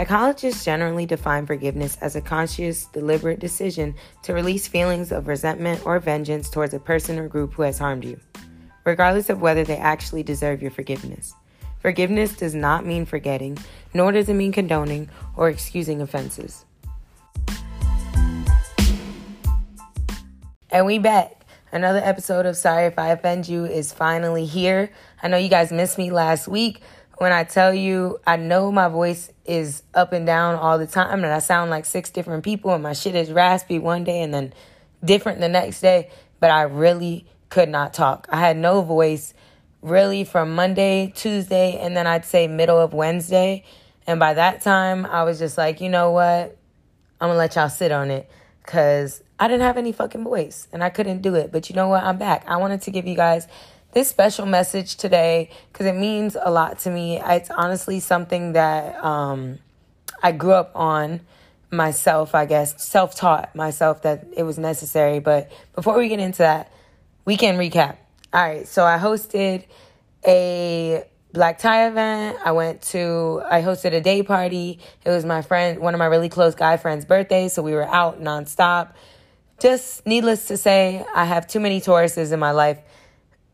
Psychologists generally define forgiveness as a conscious, deliberate decision to release feelings of resentment or vengeance towards a person or group who has harmed you, regardless of whether they actually deserve your forgiveness. Forgiveness does not mean forgetting, nor does it mean condoning or excusing offenses. And we back. Another episode of Sorry If I Offend You is finally here. I know you guys missed me last week. When I tell you, I know my voice is up and down all the time, and I sound like six different people, and my shit is raspy one day and then different the next day, but I really could not talk. I had no voice really from Monday, Tuesday, and then I'd say middle of Wednesday. And by that time, I was just like, you know what? I'm gonna let y'all sit on it because I didn't have any fucking voice and I couldn't do it. But you know what? I'm back. I wanted to give you guys this special message today because it means a lot to me. It's honestly something that um, I grew up on myself, I guess, self taught myself that it was necessary. But before we get into that, weekend recap. All right, so I hosted a black tie event. I went to, I hosted a day party. It was my friend, one of my really close guy friends' birthday, so we were out nonstop just needless to say, I have too many Tauruses in my life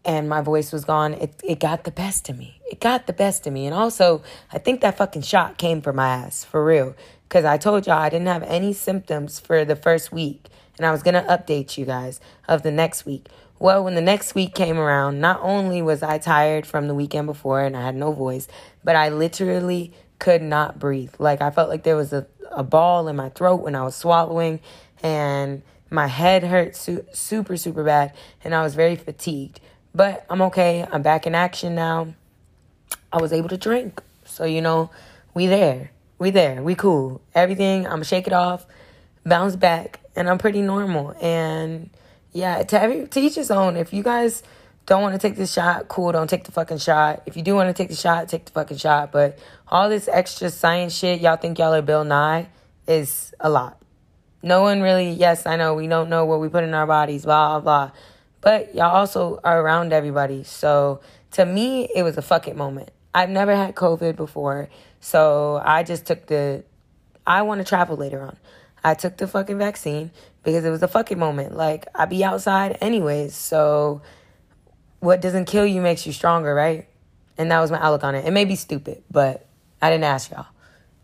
and my voice was gone. It, it got the best of me. It got the best of me. And also, I think that fucking shot came from my ass, for real. Because I told y'all I didn't have any symptoms for the first week. And I was to update you guys of the next week. Well, when the next week came around, not only was I tired from the weekend before and I had no voice, but I literally could not breathe. Like I felt like there was a, a ball in my throat when I was swallowing. And my head hurt su- super, super bad, and I was very fatigued. But I'm okay. I'm back in action now. I was able to drink. So, you know, we there. We there. We cool. Everything, I'm shake it off, bounce back, and I'm pretty normal. And yeah, to every to each his own. If you guys don't want to take the shot, cool, don't take the fucking shot. If you do want to take the shot, take the fucking shot. But all this extra science shit, y'all think y'all are Bill Nye, is a lot. No one really, yes, I know we don't know what we put in our bodies, blah, blah. But y'all also are around everybody. So to me, it was a fuck it moment. I've never had COVID before. So I just took the, I want to travel later on. I took the fucking vaccine because it was a fucking moment. Like, I be outside anyways. So what doesn't kill you makes you stronger, right? And that was my outlook on it. It may be stupid, but I didn't ask y'all.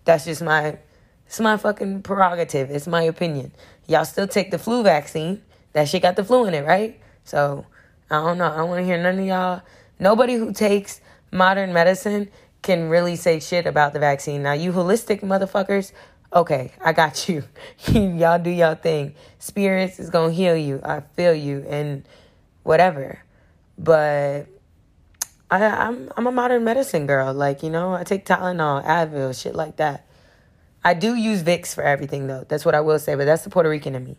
That's just my it's my fucking prerogative. It's my opinion. Y'all still take the flu vaccine. That shit got the flu in it, right? So I don't know. I don't want to hear none of y'all. Nobody who takes modern medicine can really say shit about the vaccine. Now, you holistic motherfuckers, okay, I got you. y'all do y'all thing. Spirits is gonna heal you. I feel you and whatever. But I, I'm I'm a modern medicine girl. Like you know, I take Tylenol, Advil, shit like that. I do use Vicks for everything though. That's what I will say, but that's the Puerto Rican in me.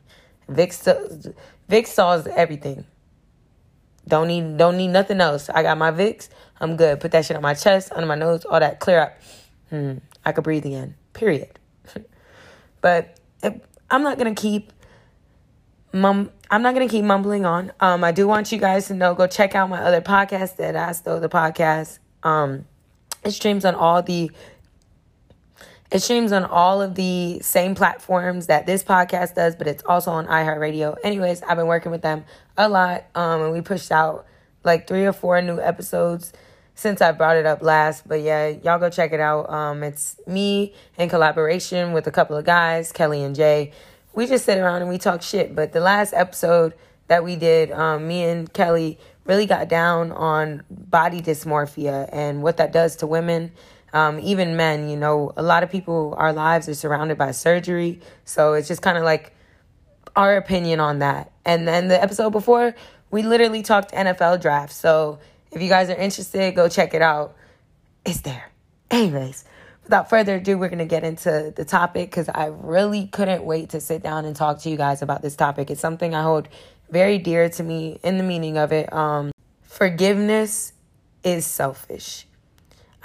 Vicks Vicks solves everything. Don't need don't need nothing else. I got my Vicks. I'm good. Put that shit on my chest, under my nose, all that. Clear up. Hmm. I could breathe again. Period. but if, I'm not gonna keep mum. I'm not gonna keep mumbling on. Um, I do want you guys to know. Go check out my other podcast, that I stole the podcast. Um, it streams on all the it streams on all of the same platforms that this podcast does, but it's also on iHeartRadio. Anyways, I've been working with them a lot, um, and we pushed out like three or four new episodes since I brought it up last. But yeah, y'all go check it out. Um, it's me in collaboration with a couple of guys, Kelly and Jay. We just sit around and we talk shit. But the last episode that we did, um, me and Kelly really got down on body dysmorphia and what that does to women um, even men, you know, a lot of people, our lives are surrounded by surgery. So it's just kind of like our opinion on that. And then the episode before, we literally talked NFL draft. So if you guys are interested, go check it out. It's there. Anyways, without further ado, we're going to get into the topic because I really couldn't wait to sit down and talk to you guys about this topic. It's something I hold very dear to me in the meaning of it. Um, forgiveness is selfish.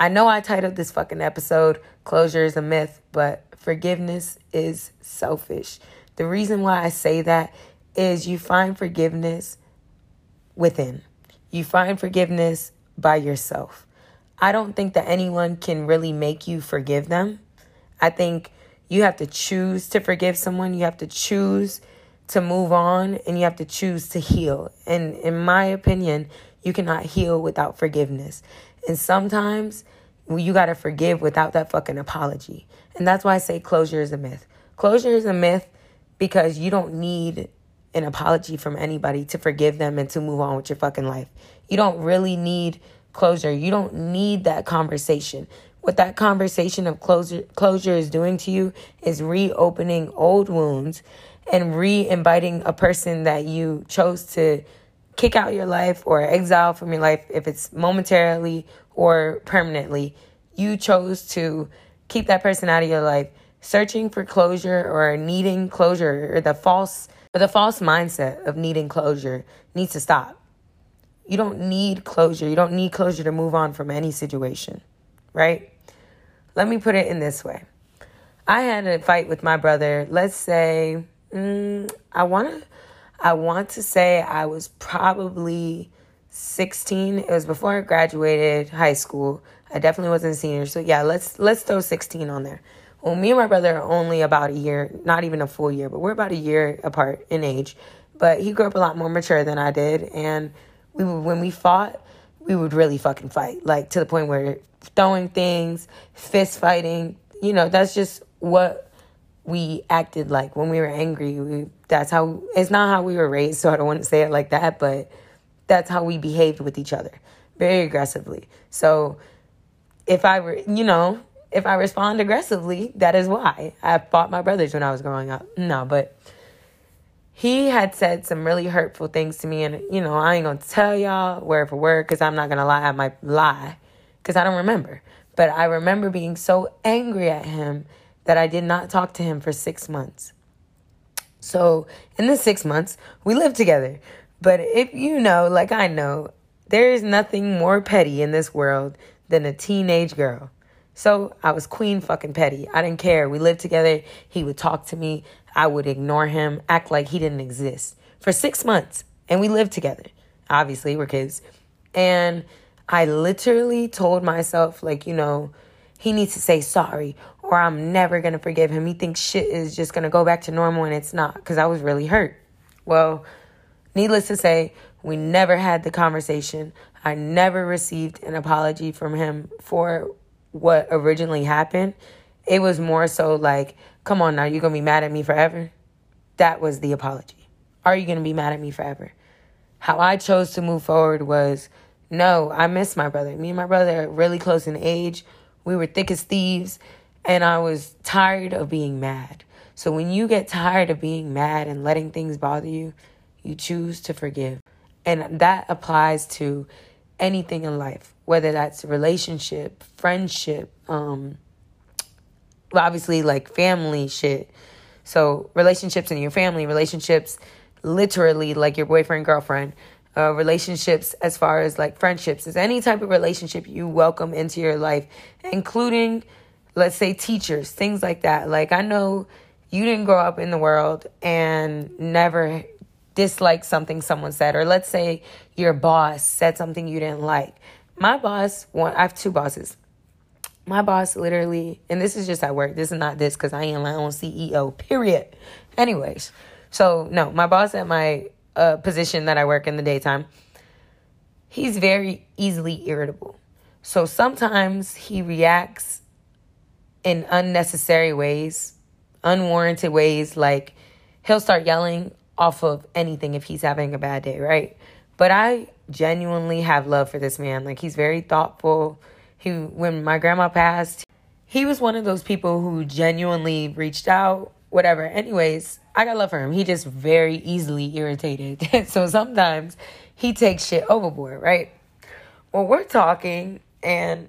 I know I titled this fucking episode Closure is a Myth, but forgiveness is selfish. The reason why I say that is you find forgiveness within, you find forgiveness by yourself. I don't think that anyone can really make you forgive them. I think you have to choose to forgive someone, you have to choose to move on, and you have to choose to heal. And in my opinion, you cannot heal without forgiveness. And sometimes you got to forgive without that fucking apology. And that's why I say closure is a myth. Closure is a myth because you don't need an apology from anybody to forgive them and to move on with your fucking life. You don't really need closure. You don't need that conversation. What that conversation of closure closure is doing to you is reopening old wounds and re-inviting a person that you chose to kick out your life or exile from your life if it's momentarily or permanently. You chose to keep that person out of your life. Searching for closure or needing closure or the false or the false mindset of needing closure needs to stop. You don't need closure. You don't need closure to move on from any situation, right? Let me put it in this way. I had a fight with my brother. Let's say mm, I want to I want to say I was probably 16. It was before I graduated high school. I definitely wasn't a senior. So yeah, let's let's throw 16 on there. Well, me and my brother are only about a year, not even a full year, but we're about a year apart in age. But he grew up a lot more mature than I did, and we would, when we fought, we would really fucking fight, like to the point where throwing things, fist fighting. You know, that's just what we acted like when we were angry. We that's how it's not how we were raised, so I don't want to say it like that, but that's how we behaved with each other, very aggressively. So if I were, you know, if I respond aggressively, that is why I fought my brothers when I was growing up. No, but he had said some really hurtful things to me, and you know, I ain't gonna tell y'all word for word because I'm not gonna lie. I might lie because I don't remember. But I remember being so angry at him that I did not talk to him for six months. So, in the six months, we lived together. But if you know, like I know, there is nothing more petty in this world than a teenage girl. So I was queen fucking petty. I didn't care. We lived together. He would talk to me. I would ignore him, act like he didn't exist for six months. And we lived together. Obviously, we're kids. And I literally told myself, like, you know, he needs to say sorry or I'm never going to forgive him. He thinks shit is just going to go back to normal and it's not because I was really hurt. Well, needless to say, we never had the conversation. I never received an apology from him for what originally happened. It was more so like, come on now, you're going to be mad at me forever? That was the apology. Are you going to be mad at me forever? How I chose to move forward was no, I miss my brother. Me and my brother are really close in age. We were thick as thieves, and I was tired of being mad. So when you get tired of being mad and letting things bother you, you choose to forgive. And that applies to anything in life, whether that's relationship, friendship, um, obviously like family shit. So relationships in your family, relationships literally like your boyfriend, girlfriend, uh, relationships as far as like friendships, is any type of relationship you welcome into your life, including, let's say, teachers, things like that. Like I know you didn't grow up in the world and never dislike something someone said, or let's say your boss said something you didn't like. My boss, one, I have two bosses. My boss literally, and this is just at work. This is not this because I am my own CEO. Period. Anyways, so no, my boss at my uh, position that I work in the daytime, he's very easily irritable. So sometimes he reacts in unnecessary ways, unwarranted ways, like he'll start yelling off of anything if he's having a bad day, right? But I genuinely have love for this man. Like he's very thoughtful. He when my grandma passed, he was one of those people who genuinely reached out, whatever. Anyways, I got love for him. He just very easily irritated. so sometimes he takes shit overboard, right? Well, we're talking and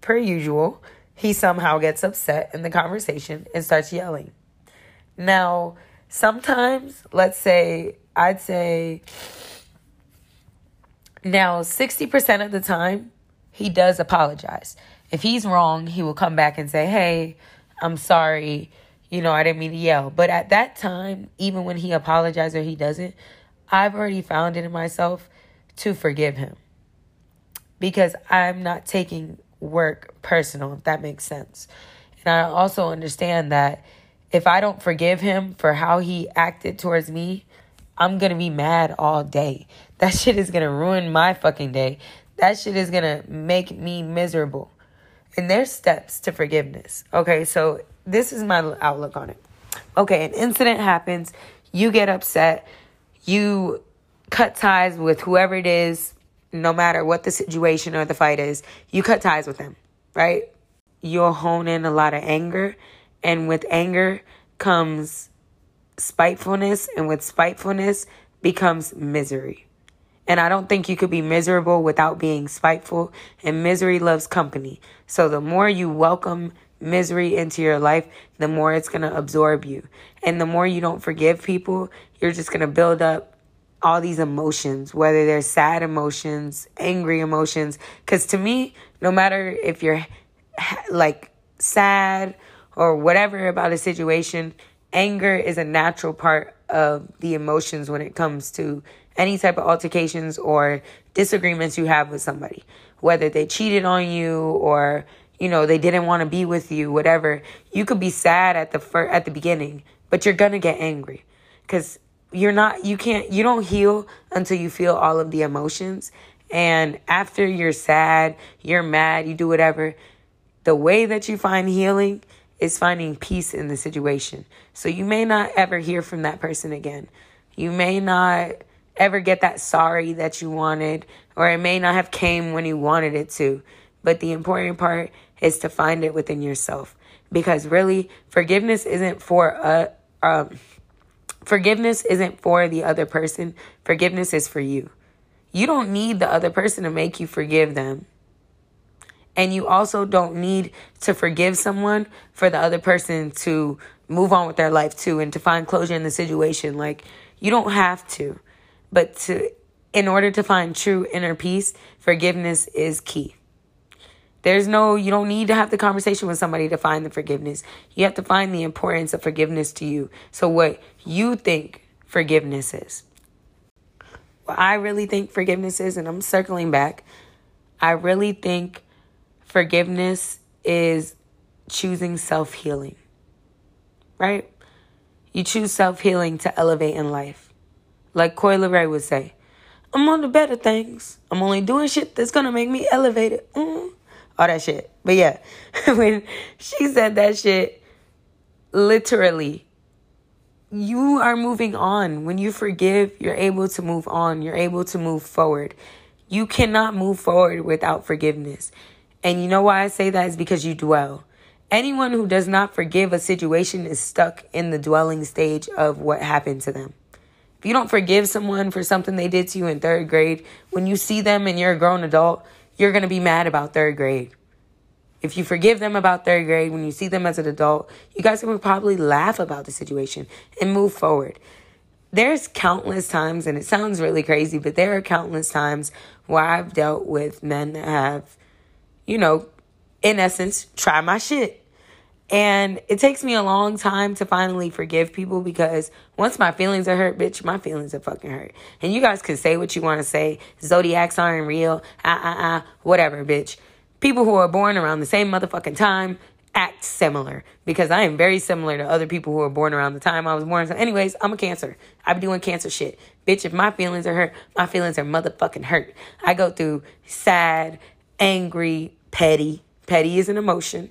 per usual, he somehow gets upset in the conversation and starts yelling. Now, sometimes, let's say, I'd say now 60% of the time, he does apologize. If he's wrong, he will come back and say, Hey, I'm sorry. You know, I didn't mean to yell. But at that time, even when he apologizes or he doesn't, I've already found it in myself to forgive him because I'm not taking work personal, if that makes sense. And I also understand that if I don't forgive him for how he acted towards me, I'm gonna be mad all day. That shit is gonna ruin my fucking day. That shit is gonna make me miserable. And there's steps to forgiveness. Okay, so this is my outlook on it. Okay, an incident happens, you get upset, you cut ties with whoever it is, no matter what the situation or the fight is, you cut ties with them, right? You'll hone in a lot of anger, and with anger comes spitefulness, and with spitefulness becomes misery. And I don't think you could be miserable without being spiteful, and misery loves company. So the more you welcome misery into your life, the more it's going to absorb you. And the more you don't forgive people, you're just going to build up all these emotions, whether they're sad emotions, angry emotions. Because to me, no matter if you're like sad or whatever about a situation, anger is a natural part of the emotions when it comes to any type of altercations or disagreements you have with somebody, whether they cheated on you or you know they didn't want to be with you, whatever. You could be sad at the fir- at the beginning, but you're gonna get angry because you're not you can't you don't heal until you feel all of the emotions. And after you're sad you're mad you do whatever the way that you find healing is finding peace in the situation. So you may not ever hear from that person again. You may not ever get that sorry that you wanted or it may not have came when you wanted it to. But the important part is to find it within yourself. Because really forgiveness isn't for a um forgiveness isn't for the other person. Forgiveness is for you. You don't need the other person to make you forgive them. And you also don't need to forgive someone for the other person to move on with their life too and to find closure in the situation. Like you don't have to. But to in order to find true inner peace, forgiveness is key. There's no, you don't need to have the conversation with somebody to find the forgiveness. You have to find the importance of forgiveness to you. So, what you think forgiveness is. What I really think forgiveness is, and I'm circling back, I really think forgiveness is choosing self healing, right? You choose self healing to elevate in life. Like Coi Leray would say, I'm on the better things. I'm only doing shit that's gonna make me elevated. Mm. All that shit. But yeah, when she said that shit, literally, you are moving on. When you forgive, you're able to move on. You're able to move forward. You cannot move forward without forgiveness. And you know why I say that is because you dwell. Anyone who does not forgive a situation is stuck in the dwelling stage of what happened to them. If you don't forgive someone for something they did to you in third grade, when you see them and you're a grown adult, you're going to be mad about third grade. If you forgive them about third grade, when you see them as an adult, you guys can probably laugh about the situation and move forward. There's countless times, and it sounds really crazy, but there are countless times where I've dealt with men that have, you know, in essence, try my shit. And it takes me a long time to finally forgive people because once my feelings are hurt, bitch, my feelings are fucking hurt. And you guys can say what you want to say. Zodiacs aren't real. Ah, ah, ah, whatever, bitch. People who are born around the same motherfucking time act similar because I am very similar to other people who are born around the time I was born. So, anyways, I'm a cancer. I be doing cancer shit. Bitch, if my feelings are hurt, my feelings are motherfucking hurt. I go through sad, angry, petty. Petty is an emotion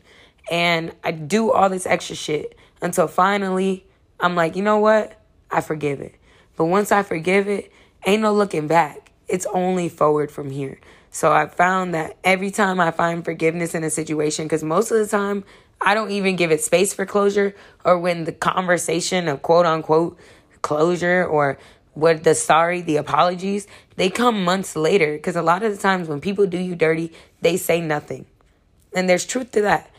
and I do all this extra shit until finally I'm like, you know what? I forgive it. But once I forgive it, ain't no looking back. It's only forward from here. So I found that every time I find forgiveness in a situation, because most of the time I don't even give it space for closure, or when the conversation of quote unquote closure or what the sorry, the apologies, they come months later. Because a lot of the times when people do you dirty, they say nothing. And there's truth to that.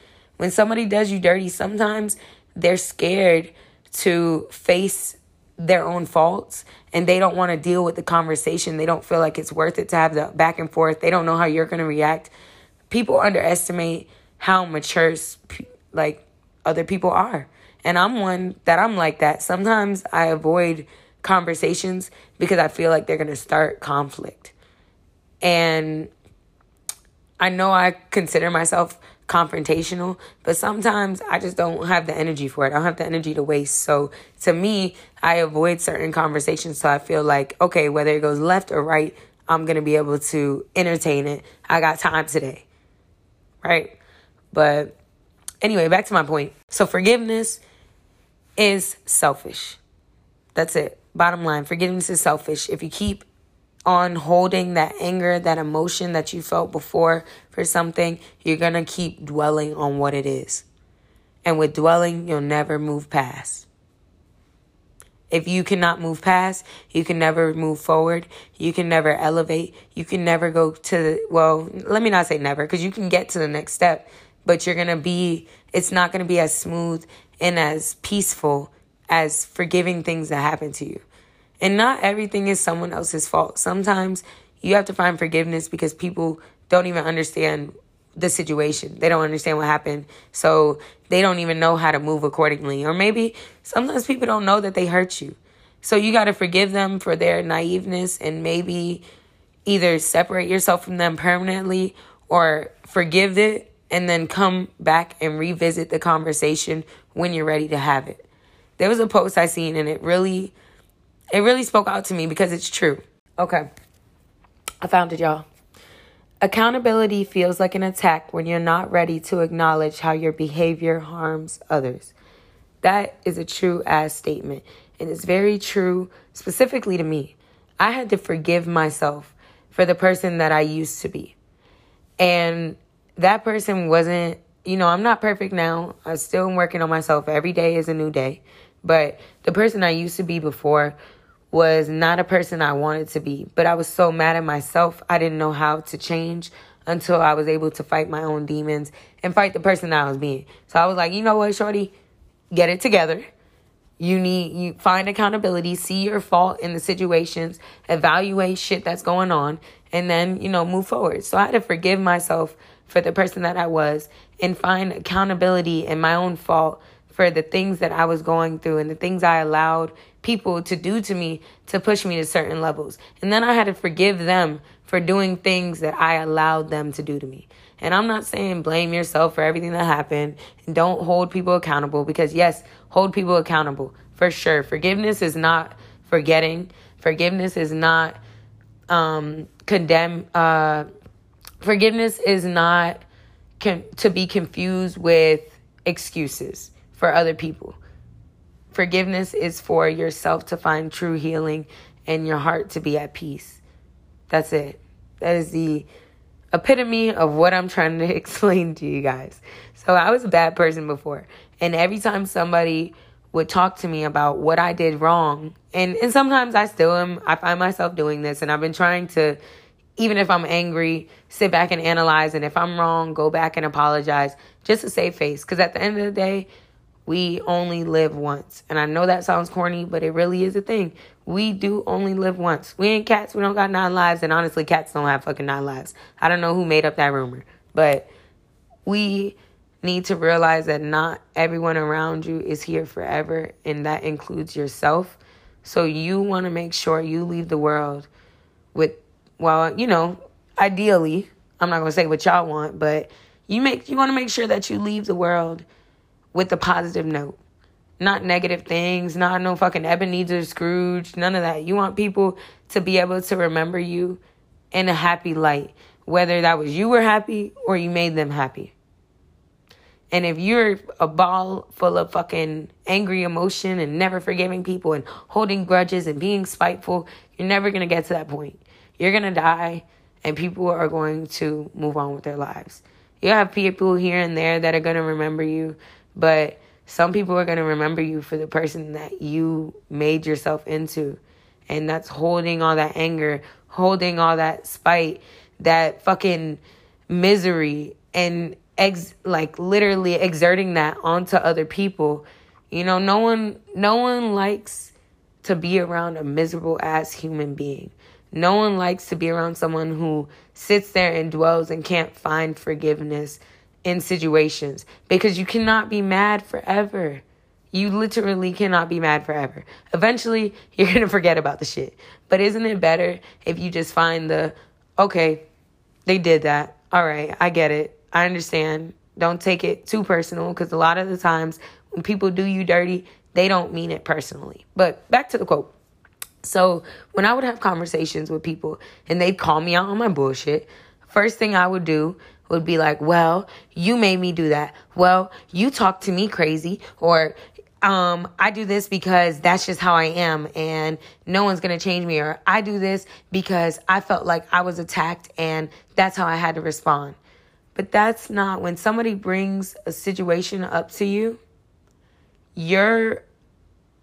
When somebody does you dirty, sometimes they're scared to face their own faults and they don't want to deal with the conversation. They don't feel like it's worth it to have the back and forth. They don't know how you're going to react. People underestimate how mature like other people are. And I'm one that I'm like that. Sometimes I avoid conversations because I feel like they're going to start conflict. And I know I consider myself confrontational, but sometimes I just don't have the energy for it. I don't have the energy to waste. So to me, I avoid certain conversations so I feel like, okay, whether it goes left or right, I'm going to be able to entertain it. I got time today. Right? But anyway, back to my point. So forgiveness is selfish. That's it. Bottom line, forgiveness is selfish. If you keep on holding that anger, that emotion that you felt before for something, you're going to keep dwelling on what it is. And with dwelling, you'll never move past. If you cannot move past, you can never move forward. You can never elevate. You can never go to well, let me not say never, because you can get to the next step, but you're going to be, it's not going to be as smooth and as peaceful as forgiving things that happen to you. And not everything is someone else's fault. Sometimes you have to find forgiveness because people don't even understand the situation. They don't understand what happened. So they don't even know how to move accordingly. Or maybe sometimes people don't know that they hurt you. So you got to forgive them for their naiveness and maybe either separate yourself from them permanently or forgive it and then come back and revisit the conversation when you're ready to have it. There was a post I seen and it really it really spoke out to me because it's true. Okay. I found it, y'all. Accountability feels like an attack when you're not ready to acknowledge how your behavior harms others. That is a true ass statement. And it's very true specifically to me. I had to forgive myself for the person that I used to be. And that person wasn't, you know, I'm not perfect now. I still am working on myself. Every day is a new day. But the person I used to be before was not a person I wanted to be. But I was so mad at myself, I didn't know how to change until I was able to fight my own demons and fight the person that I was being. So I was like, you know what, Shorty, get it together. You need you find accountability, see your fault in the situations, evaluate shit that's going on, and then, you know, move forward. So I had to forgive myself for the person that I was and find accountability in my own fault for the things that I was going through and the things I allowed people to do to me to push me to certain levels. And then I had to forgive them for doing things that I allowed them to do to me. And I'm not saying blame yourself for everything that happened and don't hold people accountable because, yes, hold people accountable for sure. Forgiveness is not forgetting, forgiveness is not um, condemn, uh, forgiveness is not con- to be confused with excuses for other people. Forgiveness is for yourself to find true healing and your heart to be at peace. That's it. That is the epitome of what I'm trying to explain to you guys. So I was a bad person before. And every time somebody would talk to me about what I did wrong, and, and sometimes I still am, I find myself doing this, and I've been trying to, even if I'm angry, sit back and analyze, and if I'm wrong, go back and apologize just to save face. Because at the end of the day, we only live once. And I know that sounds corny, but it really is a thing. We do only live once. We ain't cats. We don't got nine lives. And honestly, cats don't have fucking nine lives. I don't know who made up that rumor. But we need to realize that not everyone around you is here forever. And that includes yourself. So you want to make sure you leave the world with, well, you know, ideally, I'm not going to say what y'all want, but you make you want to make sure that you leave the world with a positive note. Not negative things, not no fucking Ebenezer Scrooge, none of that. You want people to be able to remember you in a happy light, whether that was you were happy or you made them happy. And if you're a ball full of fucking angry emotion and never forgiving people and holding grudges and being spiteful, you're never going to get to that point. You're going to die and people are going to move on with their lives. You have people here and there that are going to remember you, but some people are going to remember you for the person that you made yourself into. And that's holding all that anger, holding all that spite, that fucking misery, and ex- like literally exerting that onto other people. You know, no one, no one likes to be around a miserable ass human being. No one likes to be around someone who sits there and dwells and can't find forgiveness in situations because you cannot be mad forever. You literally cannot be mad forever. Eventually, you're going to forget about the shit. But isn't it better if you just find the, okay, they did that. All right, I get it. I understand. Don't take it too personal because a lot of the times when people do you dirty, they don't mean it personally. But back to the quote. So when I would have conversations with people and they'd call me out on my bullshit, first thing I would do would be like, well, you made me do that. Well, you talk to me crazy or um, I do this because that's just how I am and no one's going to change me. Or I do this because I felt like I was attacked and that's how I had to respond. But that's not when somebody brings a situation up to you, your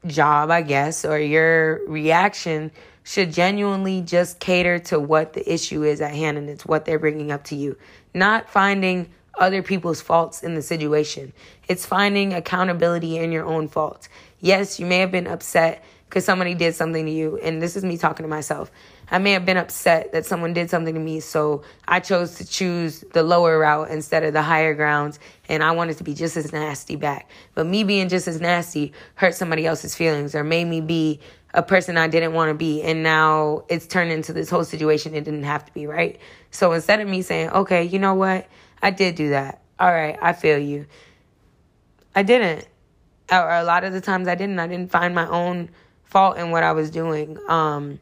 job, I guess, or your reaction should genuinely just cater to what the issue is at hand and it's what they're bringing up to you, not finding other people's faults in the situation. It's finding accountability in your own faults. Yes, you may have been upset because somebody did something to you, and this is me talking to myself. I may have been upset that someone did something to me, so I chose to choose the lower route instead of the higher grounds, and I wanted to be just as nasty back. But me being just as nasty hurt somebody else's feelings or made me be a person I didn't want to be, and now it's turned into this whole situation it didn't have to be, right? So instead of me saying, okay, you know what? I did do that. All right, I feel you. I didn't. Or a lot of the times I didn't. I didn't find my own fault in what I was doing. Um,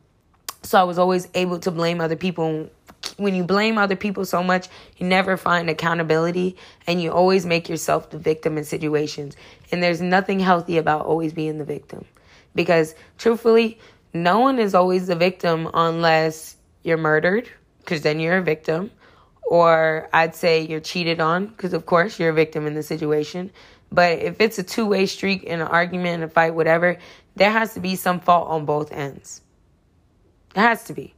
so I was always able to blame other people. When you blame other people so much, you never find accountability and you always make yourself the victim in situations. And there's nothing healthy about always being the victim. Because truthfully, no one is always the victim unless you're murdered, because then you're a victim. Or I'd say you're cheated on, because of course you're a victim in the situation. But if it's a two way streak in an argument, a fight, whatever, there has to be some fault on both ends. It has to be.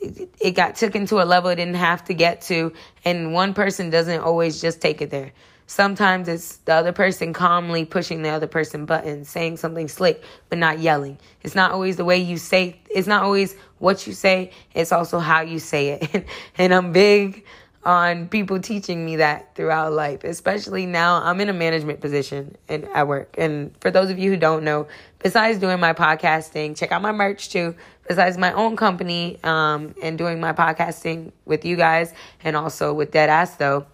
It, got took into a level it didn't have to get to, and one person doesn't always just take it there. Sometimes it's the other person calmly pushing the other person button, saying something slick, but not yelling. It's not always the way you say, it's not always what you say, it's also how you say it. and I'm big on people teaching me that throughout life, especially now I'm in a management position and at work. And for those of you who don't know, besides doing my podcasting, check out my merch too. Besides my own company um, and doing my podcasting with you guys and also with Deadass though,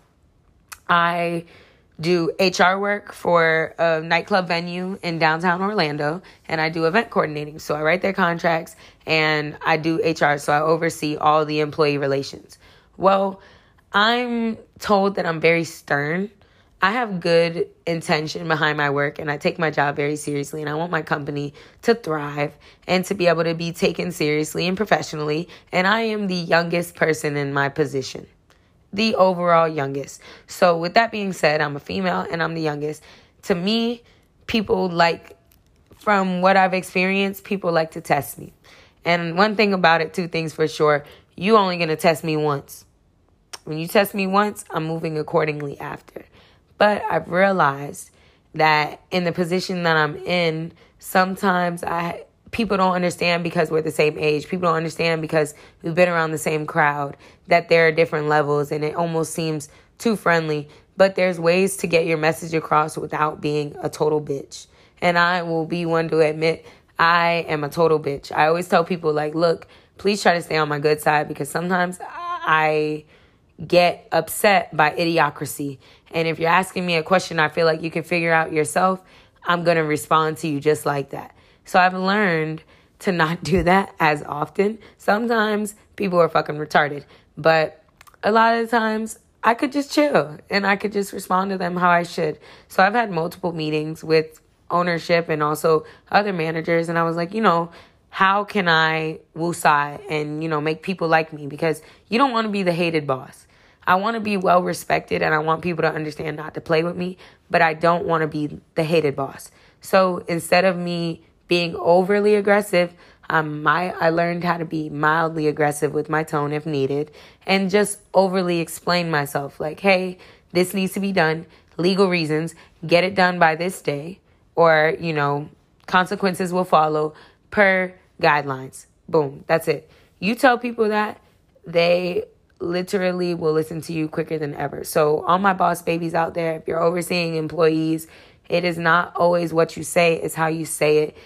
I do HR work for a nightclub venue in downtown Orlando and I do event coordinating. So I write their contracts and I do HR. So I oversee all the employee relations. Well, I'm told that I'm very stern. I have good intention behind my work and I take my job very seriously and I want my company to thrive and to be able to be taken seriously and professionally. And I am the youngest person in my position, the overall youngest. So, with that being said, I'm a female and I'm the youngest. To me, people like, from what I've experienced, people like to test me. And one thing about it, two things for sure, you only gonna test me once. When you test me once, I'm moving accordingly after. But I've realized that in the position that I'm in, sometimes I people don't understand because we're the same age. People don't understand because we've been around the same crowd that there are different levels and it almost seems too friendly. But there's ways to get your message across without being a total bitch. And I will be one to admit I am a total bitch. I always tell people like, look, please try to stay on my good side because sometimes I get upset by idiocracy. And if you're asking me a question I feel like you can figure out yourself, I'm going to respond to you just like that. So I've learned to not do that as often. Sometimes people are fucking retarded, but a lot of times I could just chill and I could just respond to them how I should. So I've had multiple meetings with ownership and also other managers, and I was like, you know, how can I woosai and you know make people like me because you don't want to be the hated boss. I want to be well respected and I want people to understand not to play with me, but I don't want to be the hated boss. So instead of me being overly aggressive, um, my I learned how to be mildly aggressive with my tone if needed, and just overly explain myself. Like, hey, this needs to be done. Legal reasons. Get it done by this day, or you know, consequences will follow per guidelines. Boom. That's it. You tell people that they literally will listen to you quicker than ever. So, all my boss babies out there, if you're overseeing employees, it is not always what you say, it's how you say it.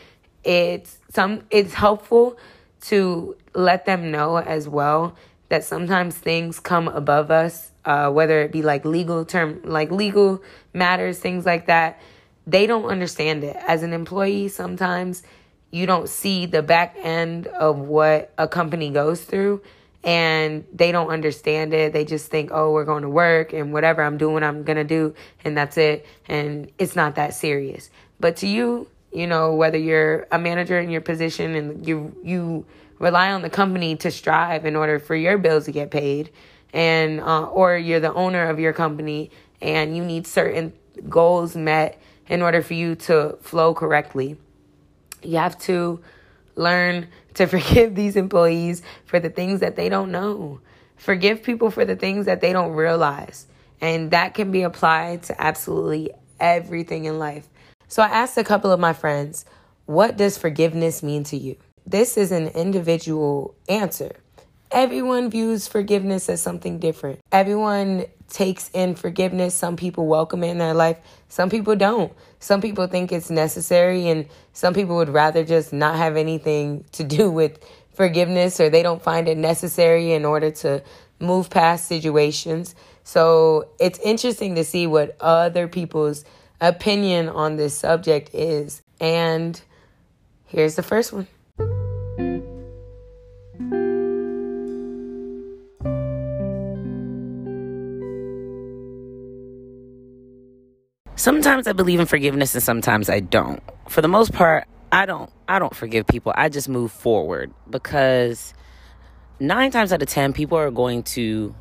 It's some it's helpful to let them know as well that sometimes things come above us, uh, whether it be like legal term, like legal matters, things like that. They don't understand it. As an employee, sometimes you don't see the back end of what a company goes through and they don't understand it. They just think, oh, we're going to work and whatever I'm doing, I'm going to do, and that's it. And it's not that serious. But to you, you know, whether you're a manager in your position and you, you, rely on the company to strive in order for your bills to get paid and uh, or you're the owner of your company and you need certain goals met in order for you to flow correctly you have to learn to forgive these employees for the things that they don't know. Forgive people for the things that they don't realize. And that can be applied to absolutely everything in life. So I asked a couple of my friends, what does forgiveness mean to you? This is an individual answer. Everyone views forgiveness as something different. Everyone takes in forgiveness. Some people welcome it in their life, some people don't. Some people think it's necessary, and some people would rather just not have anything to do with forgiveness or they don't find it necessary in order to move past situations. So it's interesting to see what other people's opinion on this subject is. And here's the first one. Sometimes I believe in forgiveness and sometimes I don't. For the most part, I don't I don't forgive people. I just move forward because 9 times out of 10 people are going to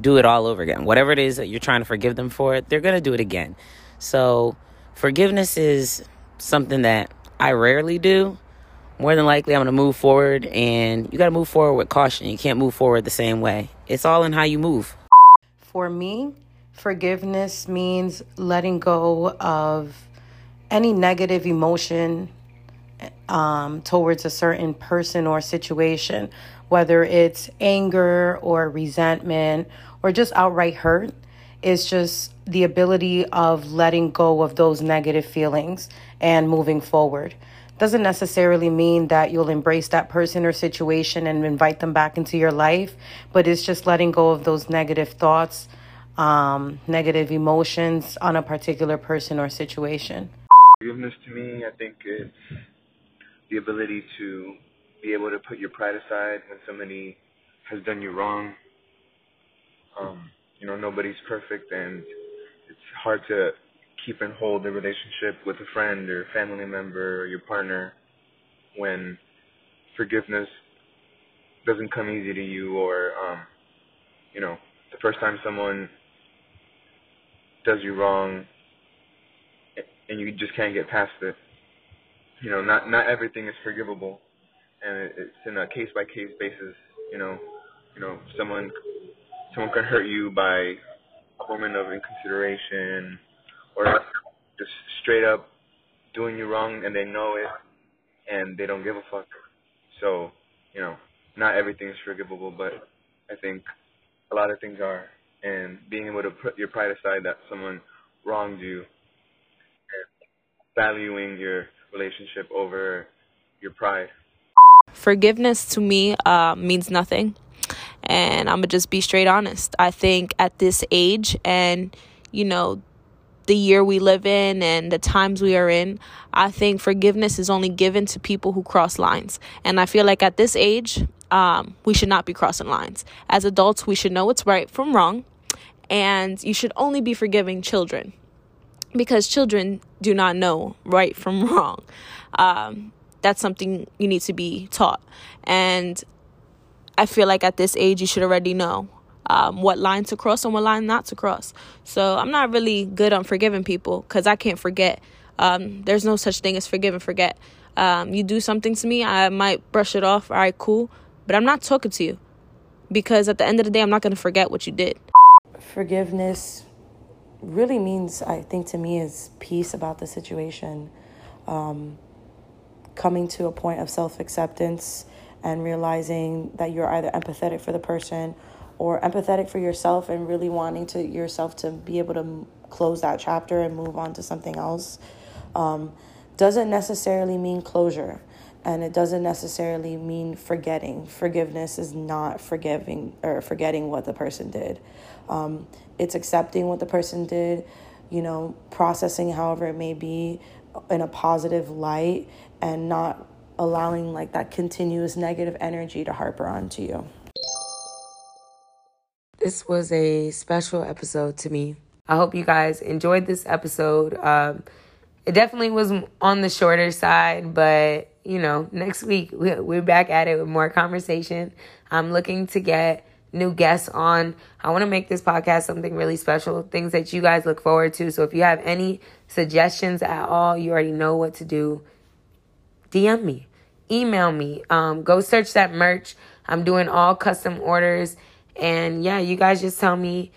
do it all over again. Whatever it is that you're trying to forgive them for, they're going to do it again. So, forgiveness is something that I rarely do. More than likely, I'm going to move forward, and you got to move forward with caution. You can't move forward the same way. It's all in how you move. For me, Forgiveness means letting go of any negative emotion um, towards a certain person or situation, whether it's anger or resentment or just outright hurt. It's just the ability of letting go of those negative feelings and moving forward. Doesn't necessarily mean that you'll embrace that person or situation and invite them back into your life, but it's just letting go of those negative thoughts um, negative emotions on a particular person or situation. Forgiveness to me, I think, is the ability to be able to put your pride aside when somebody has done you wrong. Um, you know, nobody's perfect, and it's hard to keep and hold the relationship with a friend or family member or your partner when forgiveness doesn't come easy to you or um you know the first time someone does you wrong and you just can't get past it. You know, not not everything is forgivable, and it's in a case by case basis. You know, you know, someone someone can hurt you by moment of inconsideration, or just straight up doing you wrong and they know it, and they don't give a fuck. So, you know, not everything is forgivable, but I think a lot of things are and being able to put your pride aside that someone wronged you valuing your relationship over your pride. Forgiveness to me uh, means nothing. And I'm going to just be straight honest. I think at this age and, you know, the year we live in and the times we are in, I think forgiveness is only given to people who cross lines. And I feel like at this age, um, we should not be crossing lines. As adults, we should know what's right from wrong, and you should only be forgiving children because children do not know right from wrong. Um, that's something you need to be taught. And I feel like at this age, you should already know um, what line to cross and what line not to cross. So I'm not really good on forgiving people because I can't forget. Um, there's no such thing as forgive and forget. Um, you do something to me, I might brush it off. All right, cool but I'm not talking to you because at the end of the day, I'm not going to forget what you did. Forgiveness really means, I think, to me, is peace about the situation. Um, coming to a point of self acceptance and realizing that you're either empathetic for the person or empathetic for yourself and really wanting to yourself to be able to close that chapter and move on to something else um, doesn't necessarily mean closure and it doesn't necessarily mean forgetting. Forgiveness is not forgiving or forgetting what the person did. Um, it's accepting what the person did, you know, processing however it may be in a positive light and not allowing like that continuous negative energy to harper onto you. This was a special episode to me. I hope you guys enjoyed this episode. Um, it definitely was on the shorter side, but you know, next week we're back at it with more conversation. I'm looking to get new guests on. I want to make this podcast something really special, things that you guys look forward to. So if you have any suggestions at all, you already know what to do. DM me, email me, um, go search that merch. I'm doing all custom orders. And yeah, you guys just tell me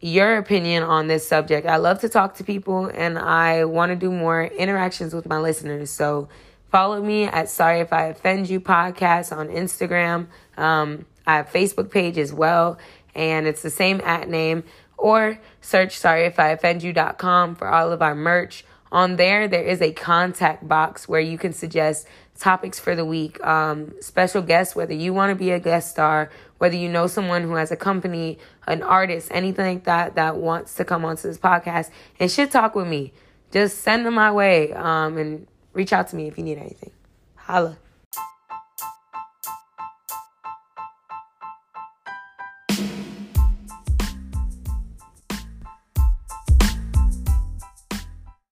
your opinion on this subject. I love to talk to people and I want to do more interactions with my listeners. So follow me at Sorry If I Offend You podcast on Instagram. Um, I have Facebook page as well, and it's the same at name. Or search sorryifoffendyou.com for all of our merch. On there, there is a contact box where you can suggest topics for the week, um, special guests, whether you want to be a guest star, whether you know someone who has a company, an artist, anything like that that wants to come onto this podcast and should talk with me. Just send them my way um, and reach out to me if you need anything. Holla.